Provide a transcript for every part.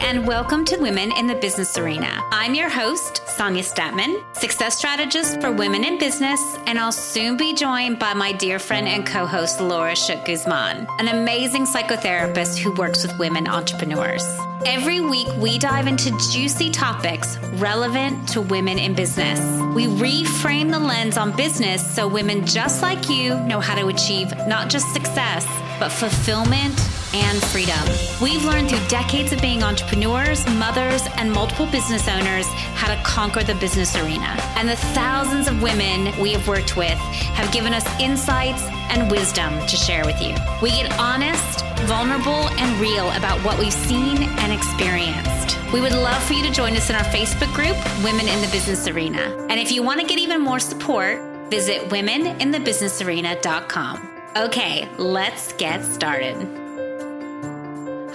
and welcome to Women in the Business Arena. I'm your host, Sonia Statman, success strategist for women in business, and I'll soon be joined by my dear friend and co host, Laura Shook Guzman, an amazing psychotherapist who works with women entrepreneurs. Every week, we dive into juicy topics relevant to women in business. We reframe the lens on business so women just like you know how to achieve not just success, but fulfillment and freedom. We've learned through decades of being entrepreneurs, mothers, and multiple business owners how to conquer the business arena. And the thousands of women we have worked with have given us insights and wisdom to share with you. We get honest, vulnerable, and real about what we've seen and experienced. We would love for you to join us in our Facebook group, Women in the Business Arena. And if you want to get even more support, visit womeninthebusinessarena.com. Okay, let's get started.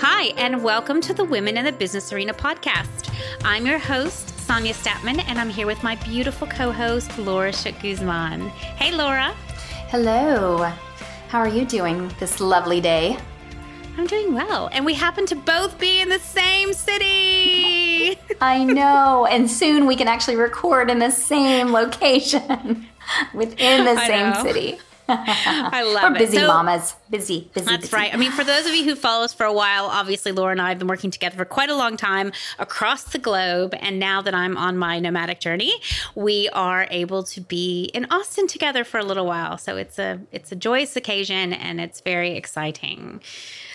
Hi, and welcome to the Women in the Business Arena podcast. I'm your host, Sonia Statman, and I'm here with my beautiful co host, Laura Shook Guzman. Hey, Laura. Hello. How are you doing this lovely day? I'm doing well. And we happen to both be in the same city. I know. And soon we can actually record in the same location within the same city. I love We're busy it. So, mamas. Busy, busy. That's busy. right. I mean, for those of you who follow us for a while, obviously Laura and I have been working together for quite a long time across the globe. And now that I'm on my nomadic journey, we are able to be in Austin together for a little while. So it's a it's a joyous occasion and it's very exciting.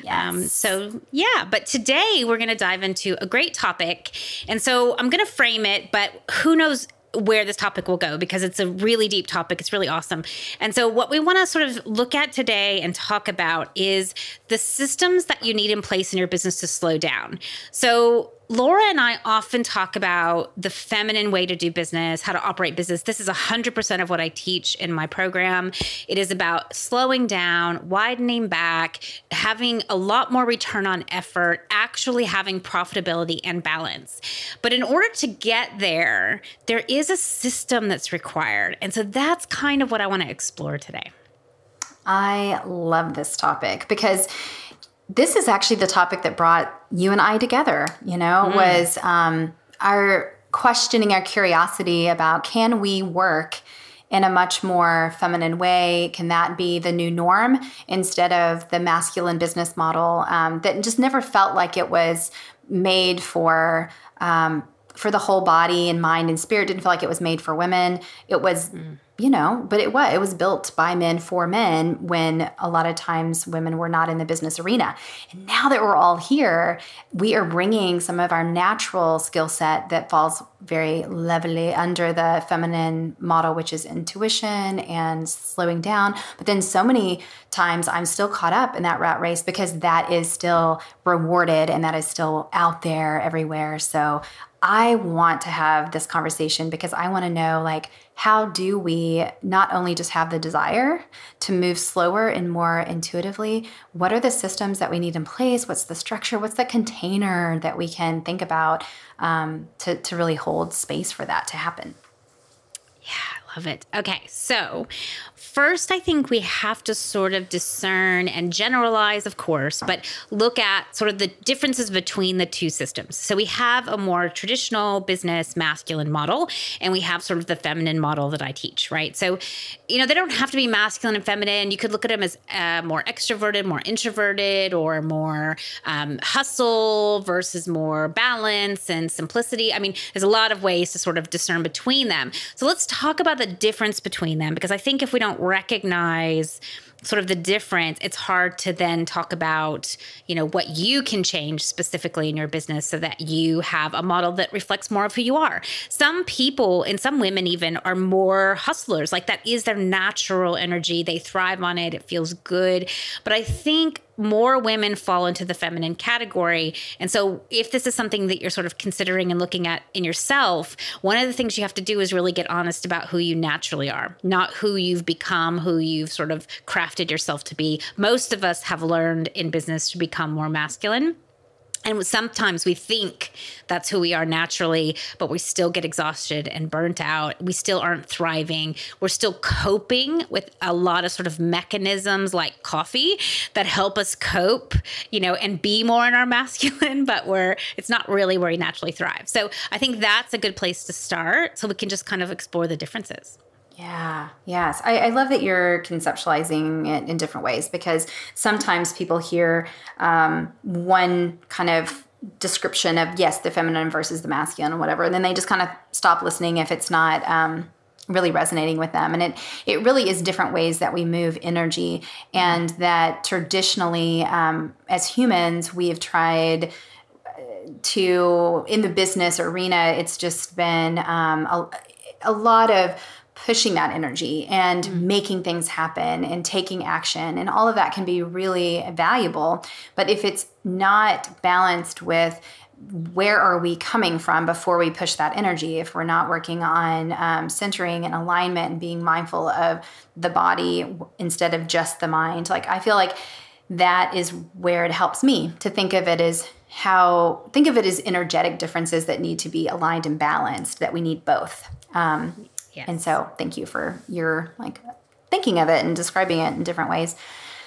Um, Yes. so yeah, but today we're going to dive into a great topic, and so I'm going to frame it. But who knows where this topic will go because it's a really deep topic. It's really awesome. And so, what we want to sort of look at today and talk about is the systems that you need in place in your business to slow down. So, Laura and I often talk about the feminine way to do business, how to operate business. This is 100% of what I teach in my program. It is about slowing down, widening back, having a lot more return on effort, actually having profitability and balance. But in order to get there, there is a system that's required. And so that's kind of what I want to explore today. I love this topic because this is actually the topic that brought you and I together, you know, was um, our questioning our curiosity about can we work in a much more feminine way? Can that be the new norm instead of the masculine business model um, that just never felt like it was made for? Um, for the whole body and mind and spirit didn't feel like it was made for women. It was mm. you know but it was it was built by men for men when a lot of times women were not in the business arena. And now that we're all here we are bringing some of our natural skill set that falls very levelly under the feminine model which is intuition and slowing down. But then so many times i'm still caught up in that rat race because that is still rewarded and that is still out there everywhere. So I want to have this conversation because I want to know like how do we not only just have the desire to move slower and more intuitively, what are the systems that we need in place? What's the structure? What's the container that we can think about um, to, to really hold space for that to happen? Yeah, I love it. Okay, so first, I think we have to sort of discern and generalize, of course, but look at sort of the differences between the two systems. So we have a more traditional business masculine model, and we have sort of the feminine model that I teach, right? So, you know, they don't have to be masculine and feminine. You could look at them as uh, more extroverted, more introverted, or more um, hustle versus more balance and simplicity. I mean, there's a lot of ways to sort of discern between them. So let's talk about the difference between them because I think if we don't recognize sort of the difference it's hard to then talk about you know what you can change specifically in your business so that you have a model that reflects more of who you are. Some people and some women even are more hustlers. Like that is their natural energy. They thrive on it. It feels good. But i think more women fall into the feminine category. And so, if this is something that you're sort of considering and looking at in yourself, one of the things you have to do is really get honest about who you naturally are, not who you've become, who you've sort of crafted yourself to be. Most of us have learned in business to become more masculine. And sometimes we think that's who we are naturally, but we still get exhausted and burnt out. We still aren't thriving. We're still coping with a lot of sort of mechanisms like coffee that help us cope, you know, and be more in our masculine, but we're, it's not really where we naturally thrive. So I think that's a good place to start so we can just kind of explore the differences. Yeah, yes. I, I, love that you're conceptualizing it in different ways because sometimes people hear um, one kind of description of, yes, the feminine versus the masculine or whatever, and then they just kind of stop listening if it's not. Um, really resonating with them and it it really is different ways that we move energy and that traditionally um, as humans we have tried to in the business arena it's just been um, a, a lot of pushing that energy and mm-hmm. making things happen and taking action. And all of that can be really valuable. But if it's not balanced with where are we coming from before we push that energy if we're not working on um, centering and alignment and being mindful of the body instead of just the mind like i feel like that is where it helps me to think of it as how think of it as energetic differences that need to be aligned and balanced that we need both um, Yes. And so thank you for your like thinking of it and describing it in different ways.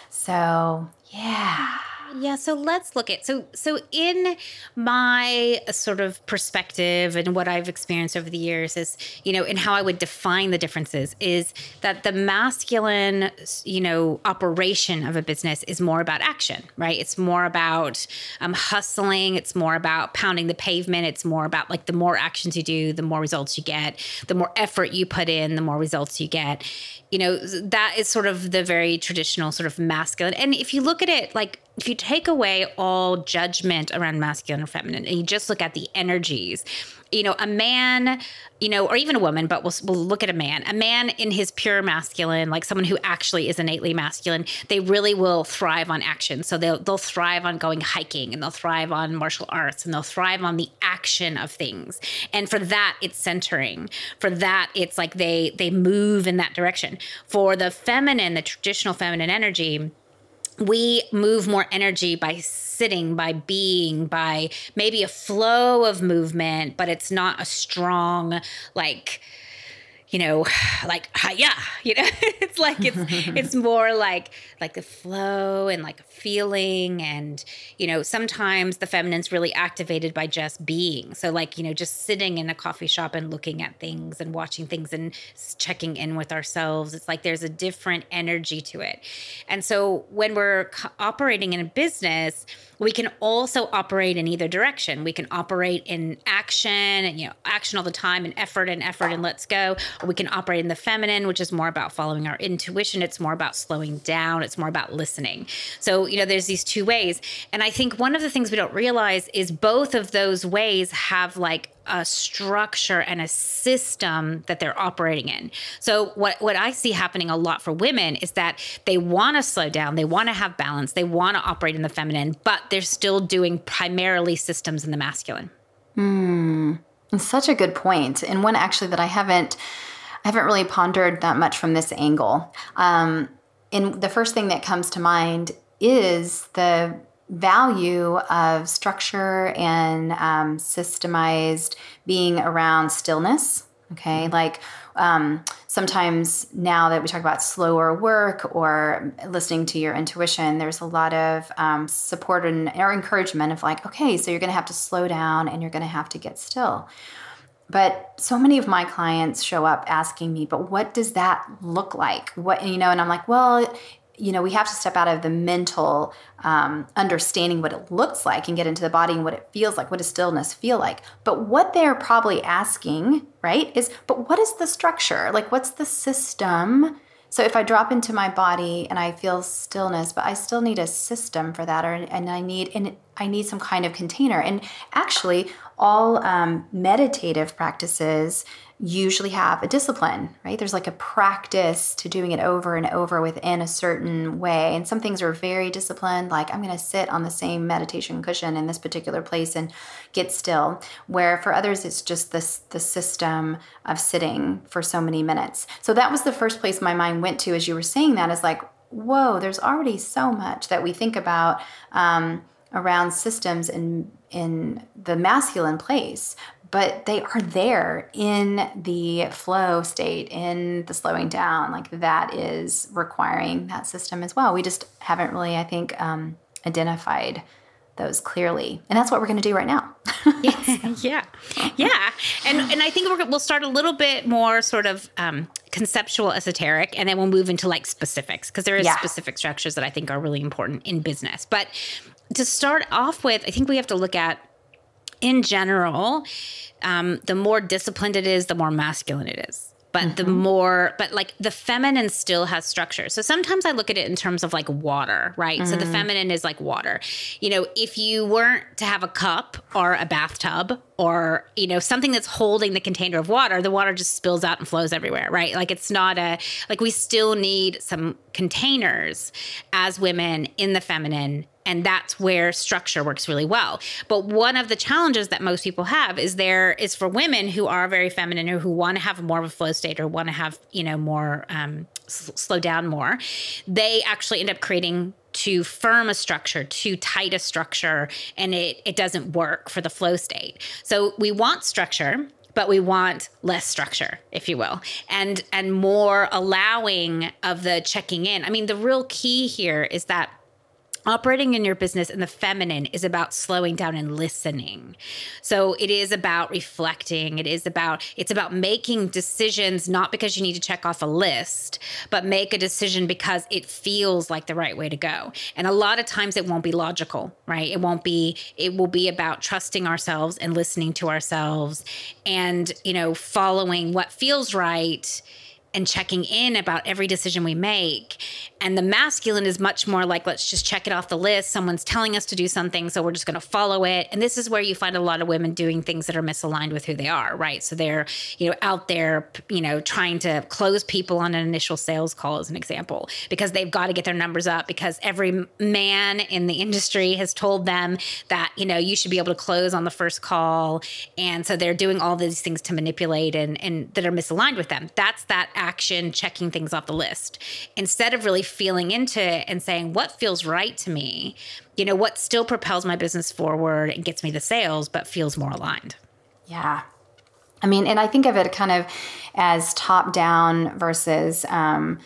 So, yeah. Yeah, so let's look at so so in my sort of perspective and what I've experienced over the years is, you know, and how I would define the differences is that the masculine, you know, operation of a business is more about action, right? It's more about um, hustling, it's more about pounding the pavement, it's more about like the more actions you do, the more results you get, the more effort you put in, the more results you get. You know, that is sort of the very traditional sort of masculine. And if you look at it like if you take away all judgment around masculine or feminine and you just look at the energies, you know, a man, you know, or even a woman, but we'll, we'll look at a man, a man in his pure masculine, like someone who actually is innately masculine, they really will thrive on action. So they'll, they'll thrive on going hiking and they'll thrive on martial arts and they'll thrive on the action of things. And for that, it's centering. For that, it's like they, they move in that direction. For the feminine, the traditional feminine energy, we move more energy by sitting, by being, by maybe a flow of movement, but it's not a strong, like, you know, like yeah, you know, it's like it's it's more like like the flow and like a feeling and you know, sometimes the feminine's really activated by just being. So like, you know, just sitting in a coffee shop and looking at things and watching things and checking in with ourselves. It's like there's a different energy to it. And so when we're operating in a business, we can also operate in either direction. We can operate in action and, you know, action all the time and effort and effort and let's go. Or we can operate in the feminine, which is more about following our intuition. It's more about slowing down. It's more about listening. So, you know, there's these two ways. And I think one of the things we don't realize is both of those ways have like a structure and a system that they're operating in. So what what I see happening a lot for women is that they want to slow down, they want to have balance, they want to operate in the feminine, but they're still doing primarily systems in the masculine. Hmm. Such a good point, and one actually that I haven't I haven't really pondered that much from this angle. Um, and the first thing that comes to mind is the value of structure and um, systemized being around stillness. Okay, like um, sometimes now that we talk about slower work or listening to your intuition, there's a lot of um, support and or encouragement of like, okay, so you're going to have to slow down and you're going to have to get still. But so many of my clients show up asking me, but what does that look like? What, you know, and I'm like, well, you know, we have to step out of the mental um, understanding what it looks like and get into the body and what it feels like. What does stillness feel like? But what they're probably asking, right, is, but what is the structure? Like, what's the system? So if I drop into my body and I feel stillness, but I still need a system for that, or and I need and I need some kind of container. And actually, all um, meditative practices usually have a discipline, right? There's like a practice to doing it over and over within a certain way. And some things are very disciplined, like I'm going to sit on the same meditation cushion in this particular place and get still. Where for others, it's just this the system of sitting for so many minutes. So that was the first place my mind went to as you were saying that is like, whoa, there's already so much that we think about. Um, around systems in in the masculine place but they are there in the flow state in the slowing down like that is requiring that system as well. We just haven't really i think um, identified those clearly. And that's what we're going to do right now. Yeah yeah. Yeah. And and i think we will start a little bit more sort of um, conceptual esoteric and then we'll move into like specifics because there is yeah. specific structures that i think are really important in business. But to start off with i think we have to look at in general um, the more disciplined it is the more masculine it is but mm-hmm. the more but like the feminine still has structure so sometimes i look at it in terms of like water right mm-hmm. so the mm. feminine is like water you know if you weren't to have a cup or a bathtub or you know something that's holding the container of water the water just spills out and flows everywhere right? Like it's not a like we still need some containers as women in the feminine and that's where structure works really well. But one of the challenges that most people have is there is for women who are very feminine or who want to have more of a flow state or want to have you know more um, s- slow down more they actually end up creating too firm a structure, too tight a structure, and it, it doesn't work for the flow state. So we want structure, but we want less structure if you will and and more allowing of the checking in i mean the real key here is that operating in your business in the feminine is about slowing down and listening. So it is about reflecting. It is about it's about making decisions not because you need to check off a list but make a decision because it feels like the right way to go. And a lot of times it won't be logical right? It won't be it will be about trusting ourselves and listening to ourselves and you know following what feels right and checking in about every decision we make. And the masculine is much more like, let's just check it off the list. Someone's telling us to do something, so we're just going to follow it. And this is where you find a lot of women doing things that are misaligned with who they are, right? So they're, you know, out there, you know, trying to close people on an initial sales call, as an example, because they've got to get their numbers up because every man in the industry has told them that, you know, you should be able to close on the first call. And so they're doing all these things to manipulate and, and that are misaligned with them. That's that action checking things off the list. Instead of really feeling into it and saying what feels right to me? You know what still propels my business forward and gets me the sales but feels more aligned. Yeah. I mean and i think of it kind of as top down versus um,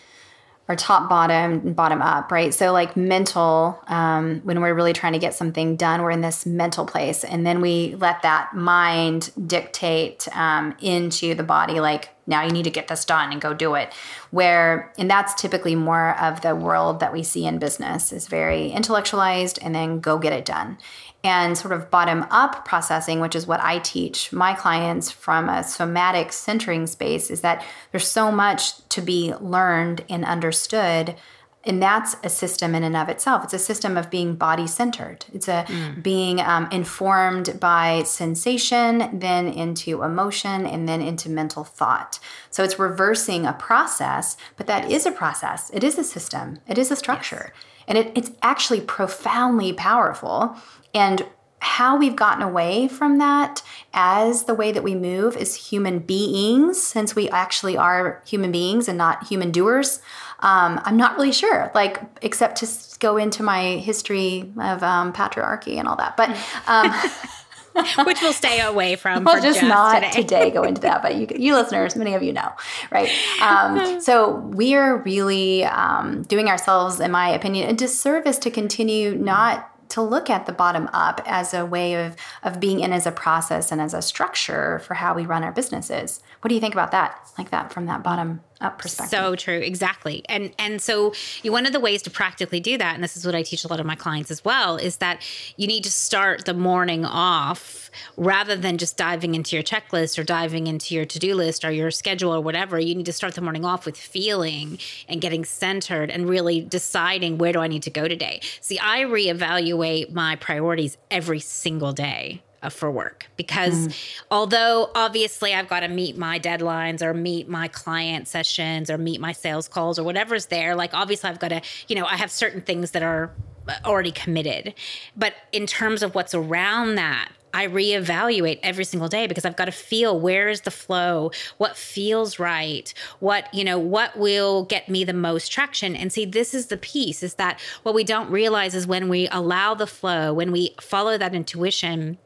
or top bottom bottom up right? So like mental um, when we're really trying to get something done we're in this mental place and then we let that mind dictate um, into the body like now you need to get this done and go do it. Where and that's typically more of the world that we see in business is very intellectualized and then go get it done and sort of bottom up processing, which is what I teach my clients from a somatic centering space, is that there's so much to be learned and understood. And that's a system in and of itself. It's a system of being body centered. It's a mm. being um, informed by sensation, then into emotion, and then into mental thought. So it's reversing a process, but that is a process. It is a system. It is a structure. Yes. And it, it's actually profoundly powerful and how we've gotten away from that as the way that we move as human beings, since we actually are human beings and not human doers, um, I'm not really sure. Like, except to go into my history of um, patriarchy and all that. But um, which we'll stay away from. We'll just, just, not today. today. go into that, but you, you listeners, many of you know, right? Um, so we are really um, doing ourselves, in my opinion, a disservice to continue not to look at the bottom up as a way of of being in as a process and as a structure for how we run our businesses. What do you think about that? Like that from that bottom up perspective. So true, exactly. And and so you, one of the ways to practically do that, and this is what I teach a lot of my clients as well, is that you need to start the morning off rather than just diving into your checklist or diving into your to-do list or your schedule or whatever. You need to start the morning off with feeling and getting centered and really deciding where do I need to go today. See, I reevaluate my priorities every single day for work because mm. although obviously I've got to meet my deadlines or meet my client sessions or meet my sales calls or whatever's there, like obviously I've got to, you know, I have certain things that are already committed. But in terms of what's around that, I reevaluate every single day because I've got to feel where is the flow, what feels right, what, you know, what will get me the most traction. And see, this is the piece is that what we don't realize is when we allow the flow, when we follow that intuition,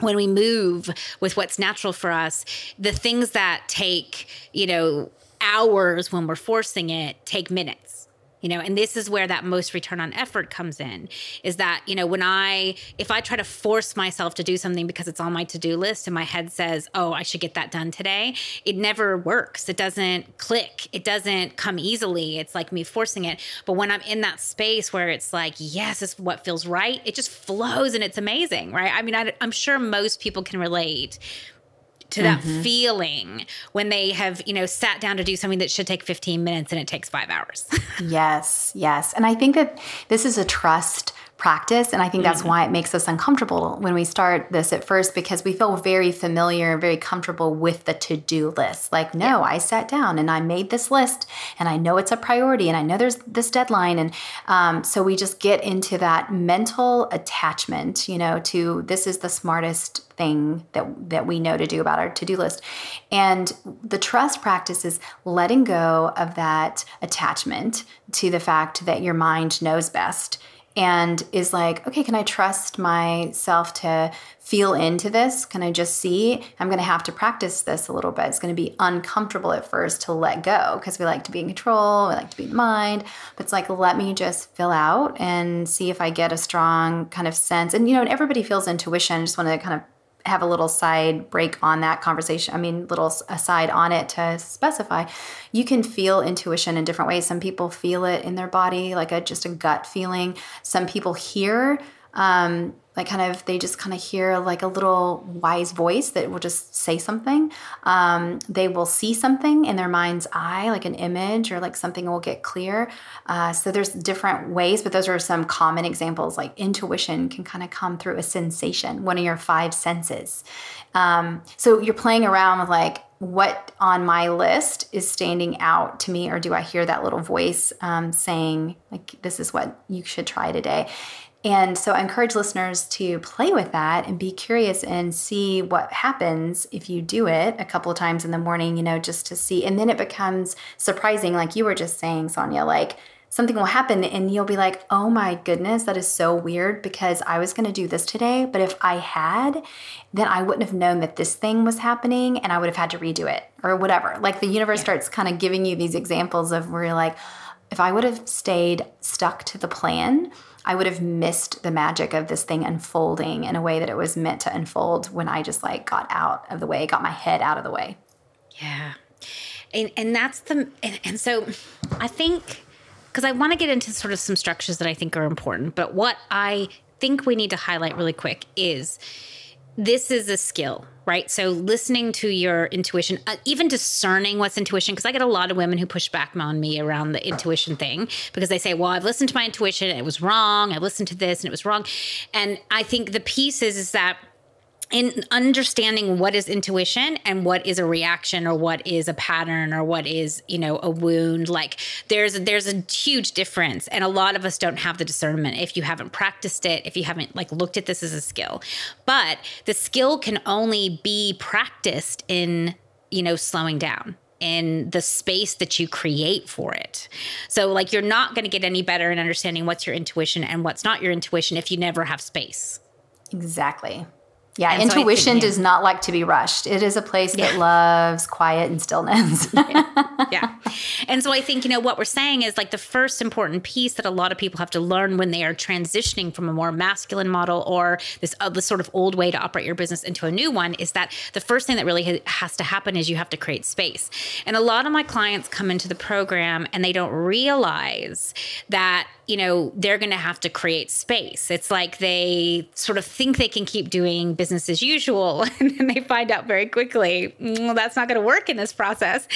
when we move with what's natural for us, the things that take, you know, hours when we're forcing it take minutes you know and this is where that most return on effort comes in is that you know when i if i try to force myself to do something because it's on my to-do list and my head says oh i should get that done today it never works. It doesn't click. It doesn't come easily. It's like me forcing it. But when i'm in that space where it's like yes is what feels right it just flows and it's amazing right? I mean I, i'm sure most people can relate to that mm-hmm. feeling when they have, you know, sat down to do something that should take 15 minutes and it takes five hours. yes, yes. And I think that this is a trust practice. And I think that's mm-hmm. why it makes us uncomfortable when we start this at first because we feel very familiar and very comfortable with the to do list. Like, no, yeah. I sat down and I made this list and I know it's a priority and I know there's this deadline. And um, so we just get into that mental attachment, you know, to this is the smartest thing that that we know to do about our to-do list. And the trust practice is letting go of that attachment to the fact that your mind knows best and is like, okay, can I trust myself to feel into this? Can I just see? I'm going to have to practice this a little bit. It's going to be uncomfortable at first to let go because we like to be in control, we like to be in the mind. But it's like, let me just fill out and see if I get a strong kind of sense. And, you know, and everybody feels intuition. I just want to kind of have a little side break on that conversation. I mean, little aside on it to specify. You can feel intuition in different ways. Some people feel it in their body, like a just a gut feeling. Some people hear um, like kind of they just kind of hear like a little wise voice that will just say something. Um, they will see something in their mind's eye like an image or like something will get clear. Uh, so there's different ways but those are some common examples like intuition can kind of come through a sensation one of your five senses. Um, so you're playing around with like what on my list is standing out to me or do i hear that little voice um, saying like this is what you should try today and so I encourage listeners to play with that and be curious and see what happens if you do it a couple of times in the morning, you know, just to see. And then it becomes surprising, like you were just saying, Sonia, like something will happen and you'll be like, oh my goodness, that is so weird because I was going to do this today. But if I had, then I wouldn't have known that this thing was happening and I would have had to redo it or whatever. Like the universe yeah. starts kind of giving you these examples of where you're like, if I would have stayed stuck to the plan, I would have missed the magic of this thing unfolding in a way that it was meant to unfold when I just like got out of the way, got my head out of the way. Yeah. And and that's the and, and so I think because I want to get into sort of some structures that I think are important, but what I think we need to highlight really quick is this is a skill, right? So listening to your intuition, uh, even discerning what's intuition, because I get a lot of women who push back on me around the intuition thing because they say, well, I've listened to my intuition and it was wrong. I listened to this and it was wrong. And I think the piece is, is that in understanding what is intuition and what is a reaction or what is a pattern or what is you know a wound like there's there's a huge difference and a lot of us don't have the discernment if you haven't practiced it if you haven't like looked at this as a skill but the skill can only be practiced in you know slowing down in the space that you create for it. So, like, you're not going to get any better in understanding what's your intuition and what's not your intuition if you never have space. Exactly. Yeah, and intuition so think, yeah. does not like to be rushed. It is a place that loves quiet and stillness. yeah. yeah. And so I think, you know, what we're saying is like the first important piece that a lot of people have to learn when they are transitioning from a more masculine model or this uh, this sort of old way to operate your business into a new one is that the first thing that really ha- has to happen is you have to create space. And a lot of my clients come into the program and they don't realize that you know, they're going to have to create space. It's like they sort of think they can keep doing business as usual. And then they find out very quickly, mm, well, that's not going to work in this process,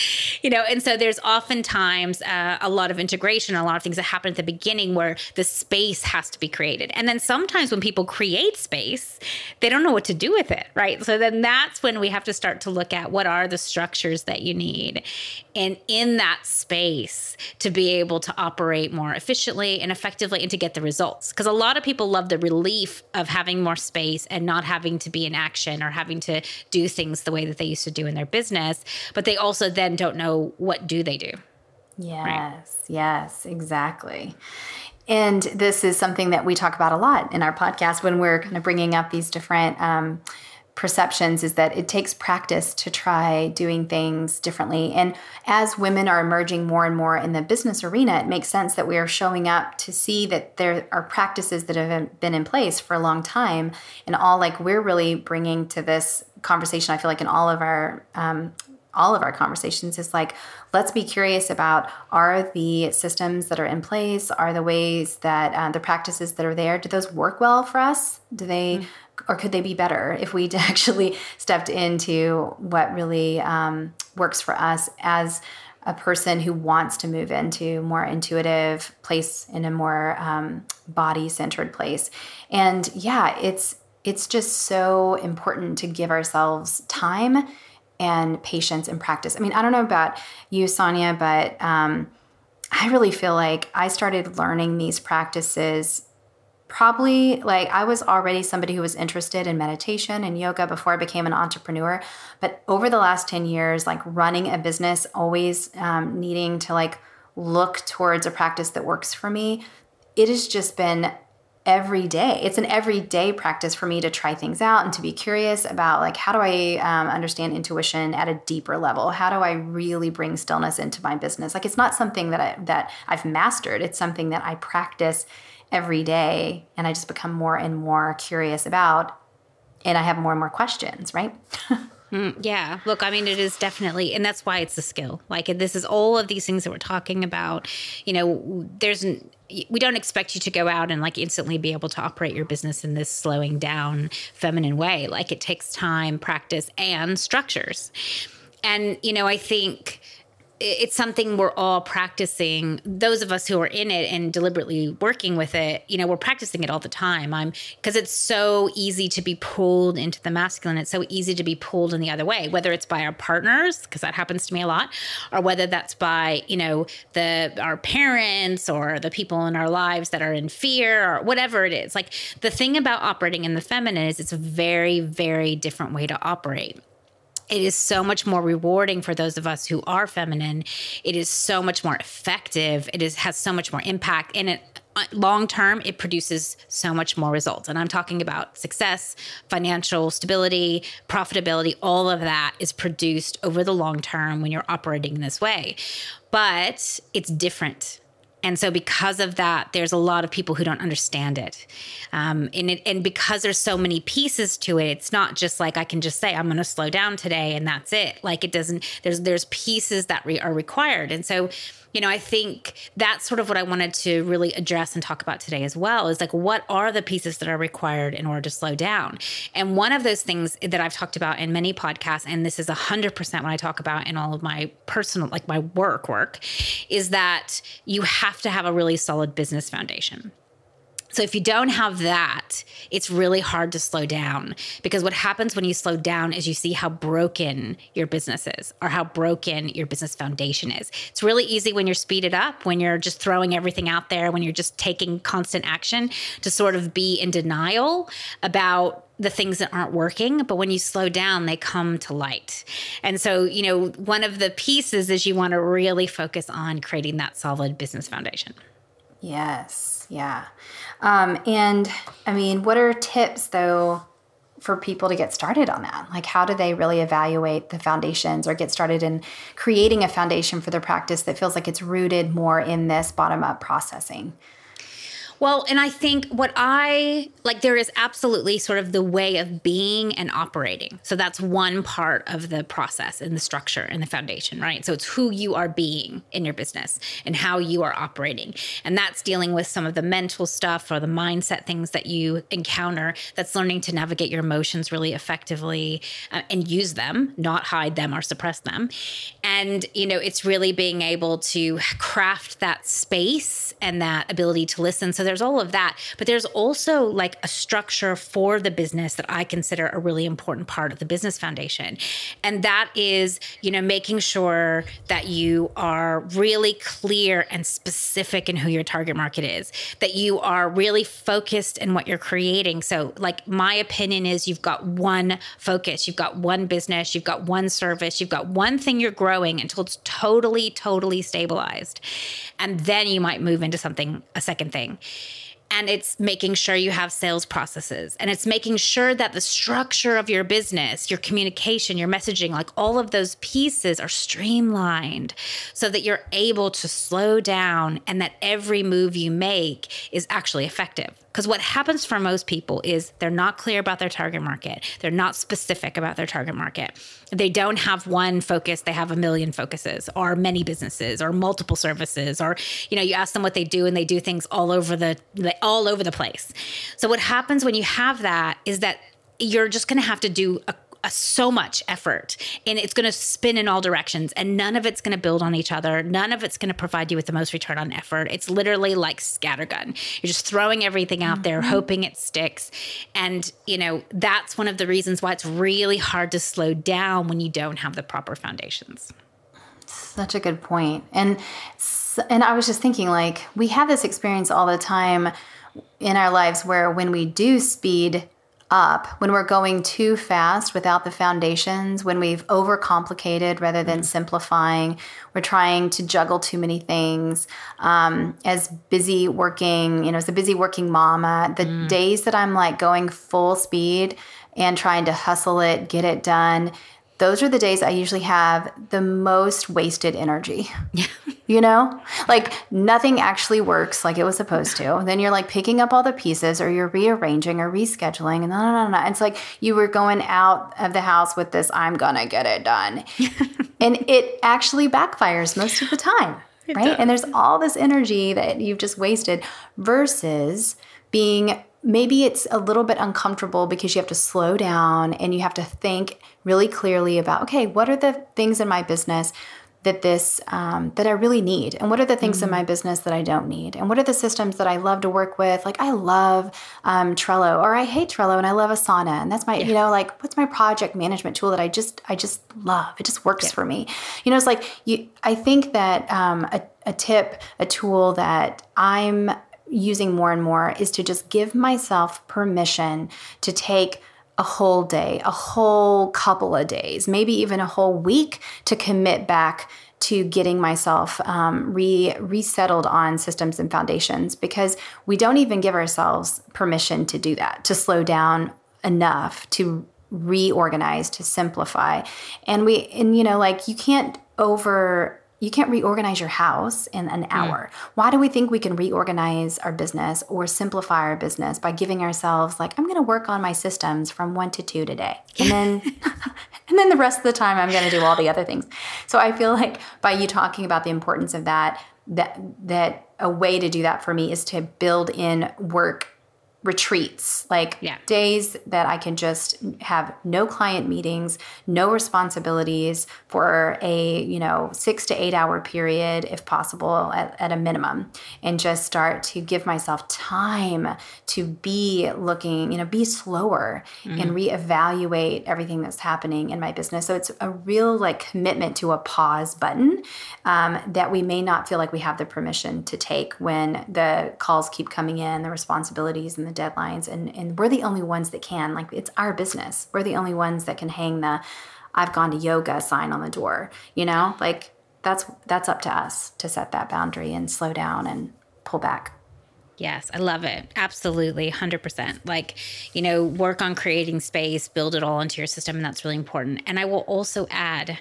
you know. And so there's oftentimes uh, a lot of integration, a lot of things that happen at the beginning where the space has to be created. And then sometimes when people create space, they don't know what to do with it, right? So then that's when we have to start to look at what are the structures that you need. And in that space to be able to operate more efficiently and effectively and to get the results. Because a lot of people love the relief of having more space and not having to be in action or having to do things the way that they used to do in their business. But they also then don't know what do they do. Yes, right? yes, exactly. And this is something that we talk about a lot in our podcast when we're kind of bringing up these different um, perceptions is that it takes practice to try doing things differently. And as women are emerging more and more in the business arena, it makes sense that we are showing up to see that there are practices that have been in place for a long time. And all like we're really bringing to this conversation, I feel like in all of our um, all of our conversations is like let's be curious about are the systems that are in place are the ways that uh, the practices that are there do those work well for us do they mm or could they be better if we actually stepped into what really um, works for us as a person who wants to move into more intuitive place in a more um, body centered place and yeah it's it's just so important to give ourselves time and patience and practice. I mean, I don't know about you, Sonia, but um, I really feel like I started learning these practices probably like I was already somebody who was interested in meditation and yoga before I became an entrepreneur. But over the last 10 years, like running a business, always um, needing to like look towards a practice that works for me, it has just been every day. It's an everyday practice for me to try things out and to be curious about like how do I um, understand intuition at a deeper level? How do I really bring stillness into my business? Like it's not something that I that I've mastered. It's something that I practice every day and I just become more and more curious about and I have more and more questions, right? Mm, yeah. Look, I mean, it is definitely, and that's why it's a skill. Like, this is all of these things that we're talking about. You know, there's, we don't expect you to go out and like instantly be able to operate your business in this slowing down feminine way. Like, it takes time, practice, and structures. And, you know, I think, it's something we're all practicing. Those of us who are in it and deliberately working with it you know we're practicing it all the time. I'm because it's so easy to be pulled into the masculine. It's so easy to be pulled in the other way whether it's by our partners because that happens to me a lot or whether that's by you know the our parents or the people in our lives that are in fear or whatever it is. Like the thing about operating in the feminine is it's a very very different way to operate it is so much more rewarding for those of us who are feminine. It is so much more effective. It is has so much more impact. And it uh, long term it produces so much more results. And i'm talking about success financial stability profitability. All of that is produced over the long term when you're operating this way. But it's different and so because of that there's a lot of people who don't understand it. Um, and it and because there's so many pieces to it it's not just like i can just say i'm going to slow down today and that's it. Like it doesn't there's there's pieces that re- are required. And so you know, I think that's sort of what I wanted to really address and talk about today as well is like, what are the pieces that are required in order to slow down? And one of those things that I've talked about in many podcasts, and this is 100% when I talk about in all of my personal, like my work work, is that you have to have a really solid business foundation. So if you don't have that, it's really hard to slow down because what happens when you slow down is you see how broken your business is or how broken your business foundation is. It's really easy when you're speeded up, when you're just throwing everything out there, when you're just taking constant action to sort of be in denial about the things that aren't working, but when you slow down, they come to light. And so, you know, one of the pieces is you want to really focus on creating that solid business foundation. Yes. Yeah. Um, and I mean, what are tips though for people to get started on that? Like, how do they really evaluate the foundations or get started in creating a foundation for their practice that feels like it's rooted more in this bottom up processing? Well, and I think what I like, there is absolutely sort of the way of being and operating. So that's one part of the process and the structure and the foundation, right? So it's who you are being in your business and how you are operating. And that's dealing with some of the mental stuff or the mindset things that you encounter. That's learning to navigate your emotions really effectively uh, and use them, not hide them or suppress them. And, you know, it's really being able to craft that space and that ability to listen. So there's all of that. But there's also like a structure for the business that I consider a really important part of the business foundation. And that is, you know, making sure that you are really clear and specific in who your target market is, that you are really focused in what you're creating. So, like, my opinion is you've got one focus, you've got one business, you've got one service, you've got one thing you're growing until it's totally, totally stabilized. And then you might move into something, a second thing and it's making sure you have sales processes and it's making sure that the structure of your business your communication your messaging like all of those pieces are streamlined so that you're able to slow down and that every move you make is actually effective because what happens for most people is they're not clear about their target market. They're not specific about their target market. They don't have one focus, they have a million focuses or many businesses or multiple services or you know, you ask them what they do and they do things all over the all over the place. So what happens when you have that is that you're just going to have to do a a, so much effort and it's going to spin in all directions and none of it's going to build on each other. None of it's going to provide you with the most return on effort. It's literally like scattergun. You're just throwing everything out there, mm-hmm. hoping it sticks. And, you know, that's one of the reasons why it's really hard to slow down when you don't have the proper foundations. Such a good point. And and I was just thinking like we have this experience all the time in our lives where when we do speed up, when we're going too fast without the foundations, when we've overcomplicated rather than mm-hmm. simplifying, we're trying to juggle too many things. Um, as busy working, you know, as a busy working mama, the mm. days that I'm like going full speed and trying to hustle it, get it done, those are the days I usually have the most wasted energy. Yeah. you know, like nothing actually works like it was supposed to. Then you're like picking up all the pieces or you're rearranging or rescheduling and no, no, no, no. It's like you were going out of the house with this, I'm going to get it done. and it actually backfires most of the time. It right. Does. And there's all this energy that you've just wasted versus being maybe it's a little bit uncomfortable because you have to slow down and you have to think really clearly about okay what are the things in my business that this um, that i really need and what are the things mm-hmm. in my business that i don't need and what are the systems that i love to work with like i love um, trello or i hate trello and i love asana and that's my yeah. you know like what's my project management tool that i just i just love it just works yeah. for me you know it's like you i think that um, a, a tip a tool that i'm using more and more is to just give myself permission to take a whole day, a whole couple of days, maybe even a whole week to commit back to getting myself um, re resettled on systems and foundations because we don't even give ourselves permission to do that, to slow down enough to reorganize, to simplify. And we, and you know, like you can't over you can't reorganize your house in an hmm. hour. Mm. Why do we think we can reorganize our business or simplify our business by giving ourselves like I'm going to work on my systems from 1 to 2 today. And then and then the rest of the time I'm going to do all the other things. So I feel like by you talking about the importance of that that that a way to do that for me is to build in work retreats, like yeah. days that I can just have no client meetings, no responsibilities for a, you know, six to eight hour period, if possible, at, at a minimum, and just start to give myself time to be looking, you know, be slower mm-hmm. and reevaluate everything that's happening in my business. So it's a real like commitment to a pause button um, that we may not feel like we have the permission to take when the calls keep coming in, the responsibilities and the deadlines and and we're the only ones that can like it's our business we're the only ones that can hang the i've gone to yoga sign on the door you know like that's that's up to us to set that boundary and slow down and pull back Yes, I love it. Absolutely, 100%. Like, you know, work on creating space, build it all into your system, and that's really important. And I will also add,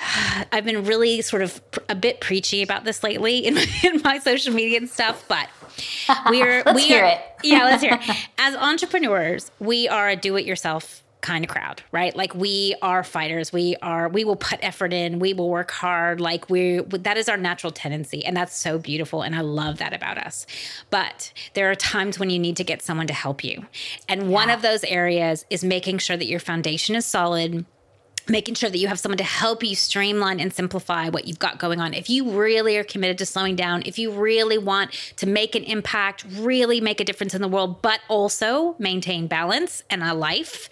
I've been really sort of a bit preachy about this lately in, in my social media and stuff, but we're let's we hear are, it. yeah, let's hear it. As entrepreneurs, we are a do-it-yourself kind of crowd, right? Like we are fighters. We are we will put effort in. We will work hard. Like we that is our natural tendency and that's so beautiful and I love that about us. But there are times when you need to get someone to help you. And one of those areas is making sure that your foundation is solid making sure that you have someone to help you streamline and simplify what you've got going on. If you really are committed to slowing down, if you really want to make an impact, really make a difference in the world, but also maintain balance and a life,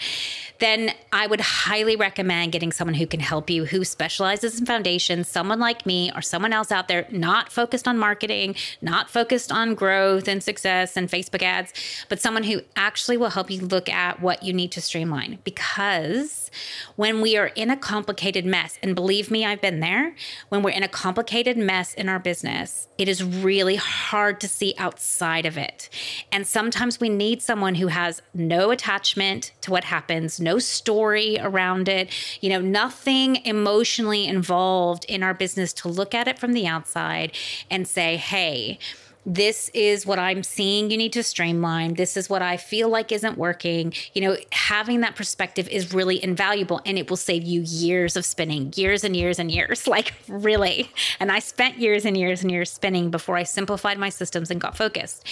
then I would highly recommend getting someone who can help you, who specializes in foundations, someone like me or someone else out there, not focused on marketing, not focused on growth and success and Facebook ads, but someone who actually will help you look at what you need to streamline. Because when we are in a complicated mess, and believe me, I've been there, when we're in a complicated mess in our business, it is really hard to see outside of it. And sometimes we need someone who has no attachment to what happens, no story around it, you know, nothing emotionally involved in our business to look at it from the outside and say, hey, this is what I'm seeing you need to streamline. This is what I feel like isn't working. You know, having that perspective is really invaluable and it will save you years of spinning, years and years and years, like really. And I spent years and years and years spinning before I simplified my systems and got focused.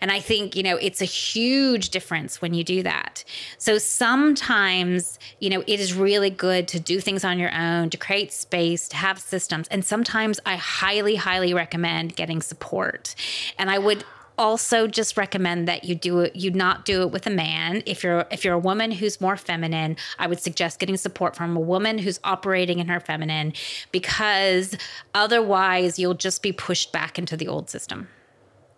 And I think, you know, it's a huge difference when you do that. So sometimes, you know, it is really good to do things on your own, to create space, to have systems. And sometimes I highly, highly recommend getting support. And I would also just recommend that you do it you not do it with a man if you're if you're a woman who's more feminine i would suggest getting support from a woman who's operating in her feminine because otherwise you'll just be pushed back into the old system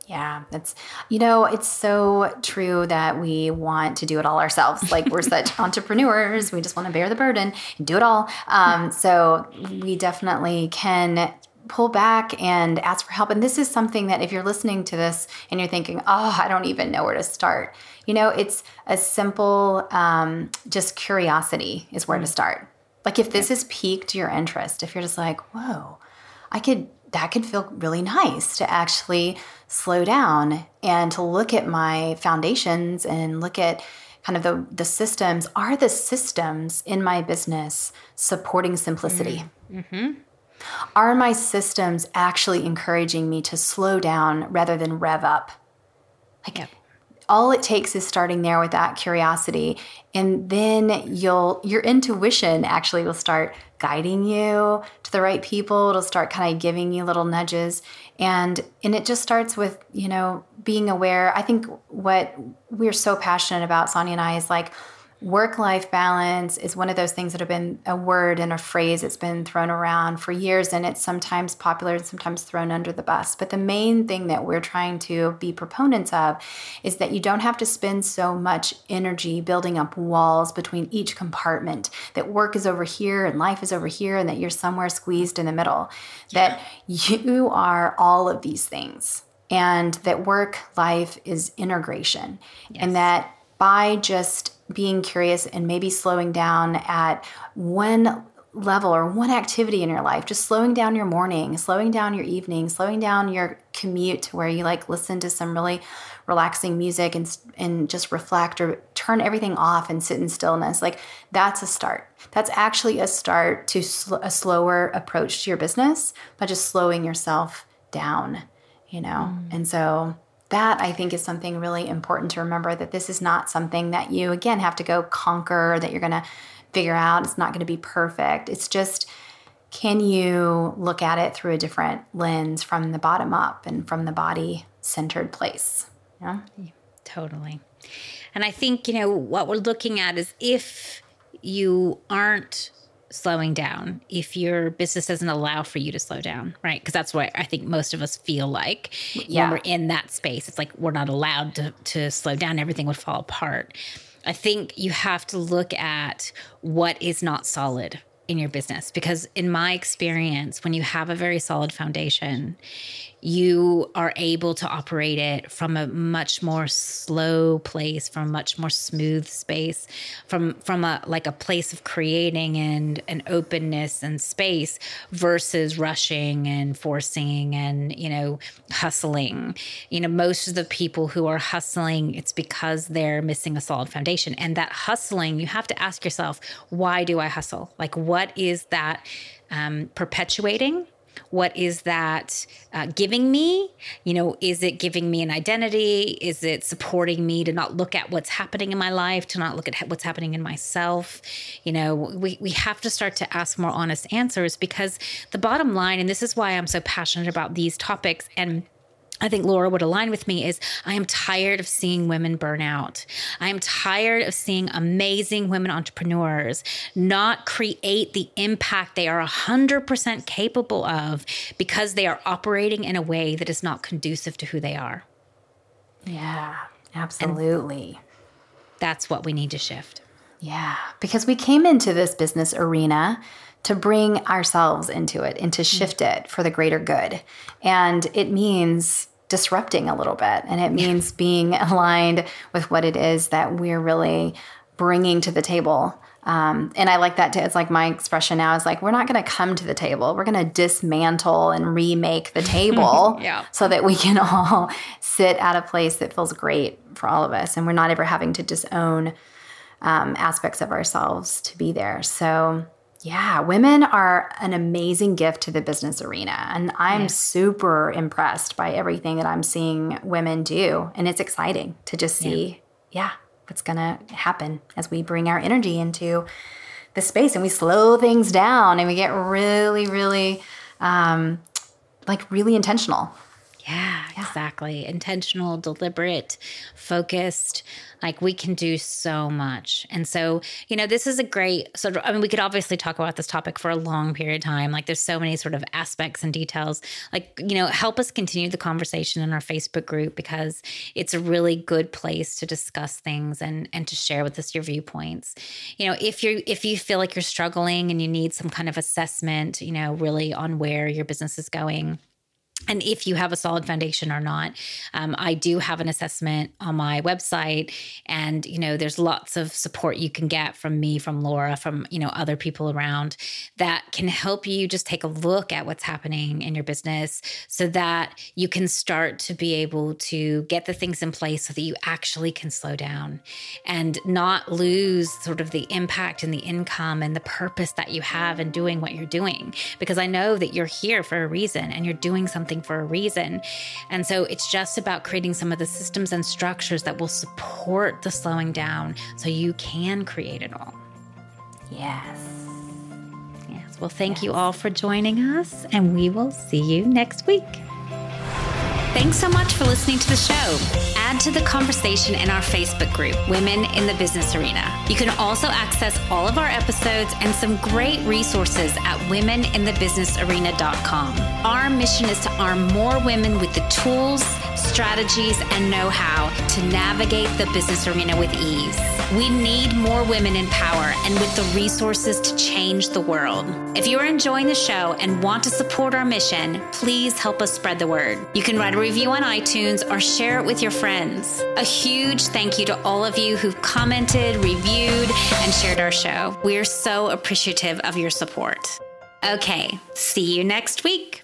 yeah, it's you know, it's so true that we want to do it all ourselves. Like we're such entrepreneurs, we just want to bear the burden and do it all. Um, so we definitely can pull back and ask for help. And this is something that if you're listening to this and you're thinking, oh, I don't even know where to start, you know, it's a simple, um, just curiosity is where to start. Like if this has piqued your interest, if you're just like, whoa, I could, that could feel really nice to actually slow down and to look at my foundations and look at kind of the, the systems. Are the systems in my business supporting simplicity? Mm-hmm. Are my systems actually encouraging me to slow down rather than rev up? Like, yep. all it takes is starting there with that curiosity, and then you'll your intuition actually will start guiding you to the right people. It'll start kind of giving you little nudges, and and it just starts with you know being aware. I think what we're so passionate about, Sonia and I, is like work life balance is one of those things that have been a word and a phrase that's been thrown around for years and it's sometimes popular and sometimes thrown under the bus. But the main thing that we're trying to be proponents of is that you don't have to spend so much energy building up walls between each compartment that work is over here and life is over here and that you're somewhere squeezed in the middle. That you are all of these things and that work life is integration. Yes. and that by just being curious and maybe slowing down at one level or one activity in your life just slowing down your morning slowing down your evening slowing down your commute to where you like listen to some really relaxing music and and just reflect or turn everything off and sit in stillness. Like that's a start. That's actually a start to sl- a slower approach to your business by just slowing yourself down you know? Mm. and so that I think is something really important to remember that this is not something that you, again, have to go conquer, that you're going to figure out. It's not going to be perfect. It's just, can you look at it through a different lens from the bottom up and from the body centered place? Yeah. Totally. And I think, you know, what we're looking at is if you aren't slowing down if your business doesn't allow for you to slow down, right? Because that's what I think most of us feel like yeah. when we're in that space. It's like we're not allowed to, to slow down, everything would fall apart. I think you have to look at what is not solid in your business because, in my experience, when you have a very solid foundation, you are able to operate it from a much more slow place from a much more smooth space from from a like a place of creating and an openness and space versus rushing and forcing and you know hustling. You know most of the people who are hustling it's because they're missing a solid foundation. And that hustling you have to ask yourself why do i hustle? Like what is that um, perpetuating what is that uh, giving me? You know, is it giving me an identity? Is it supporting me to not look at what's happening in my life, to not look at what's happening in myself? You know, we, we have to start to ask more honest answers because the bottom line, and this is why I'm so passionate about these topics and I think Laura would align with me is I am tired of seeing women burn out. I am tired of seeing amazing women entrepreneurs not create the impact they are 100% capable of because they are operating in a way that is not conducive to who they are. Yeah, absolutely. And that's what we need to shift. Yeah, because we came into this business arena to bring ourselves into it and to mm. shift it for the greater good. And it means disrupting a little bit and it means being aligned with what it is that we're really bringing to the table. Um, and I like that too. It's like my expression now is like, we're not going to come to the table. We're going to dismantle and remake the table yeah. so that we can all sit at a place that feels great for all of us. And we're not ever having to disown um, aspects of ourselves to be there. So yeah, women are an amazing gift to the business arena. And I'm yes. super impressed by everything that I'm seeing women do. And it's exciting to just see, yeah, yeah what's going to happen as we bring our energy into the space and we slow things down and we get really, really, um, like, really intentional yeah, yeah, exactly. Intentional, deliberate, focused. Like we can do so much. And so, you know, this is a great sort of, I mean, we could obviously talk about this topic for a long period of time. Like there's so many sort of aspects and details. Like, you know, help us continue the conversation in our Facebook group because it's a really good place to discuss things and and to share with us your viewpoints. You know, if you're if you feel like you're struggling and you need some kind of assessment, you know, really on where your business is going and if you have a solid foundation or not um, i do have an assessment on my website. And you know there's lots of support you can get from me from laura from you know other people around that can help you just take a look at what's happening in your business so that you can start to be able to get the things in place so that you actually can slow down and not lose sort of the impact and the income and the purpose that you have in doing what you're doing. Because i know that you're here for a reason and you're doing something something for a reason. And so it's just about creating some of the systems and structures that will support the slowing down so you can create it all. Yes. Yes. Well, thank yes. you all for joining us, and we will see you next week. Thanks so much for listening to the show. Add to the conversation in our Facebook group, Women in the Business Arena. You can also access all of our episodes and some great resources at womeninthebusinessarena.com. Our mission is to arm more women with the tools, strategies, and know how to navigate the business arena with ease. We need more women in power and with the resources to change the world. If you are enjoying the show and want to support our mission, please help us spread the word. You can write a review on iTunes or share it with your friends. A huge thank you to all of you who've commented, reviewed, and shared our show. We're so appreciative of your support. Okay, see you next week.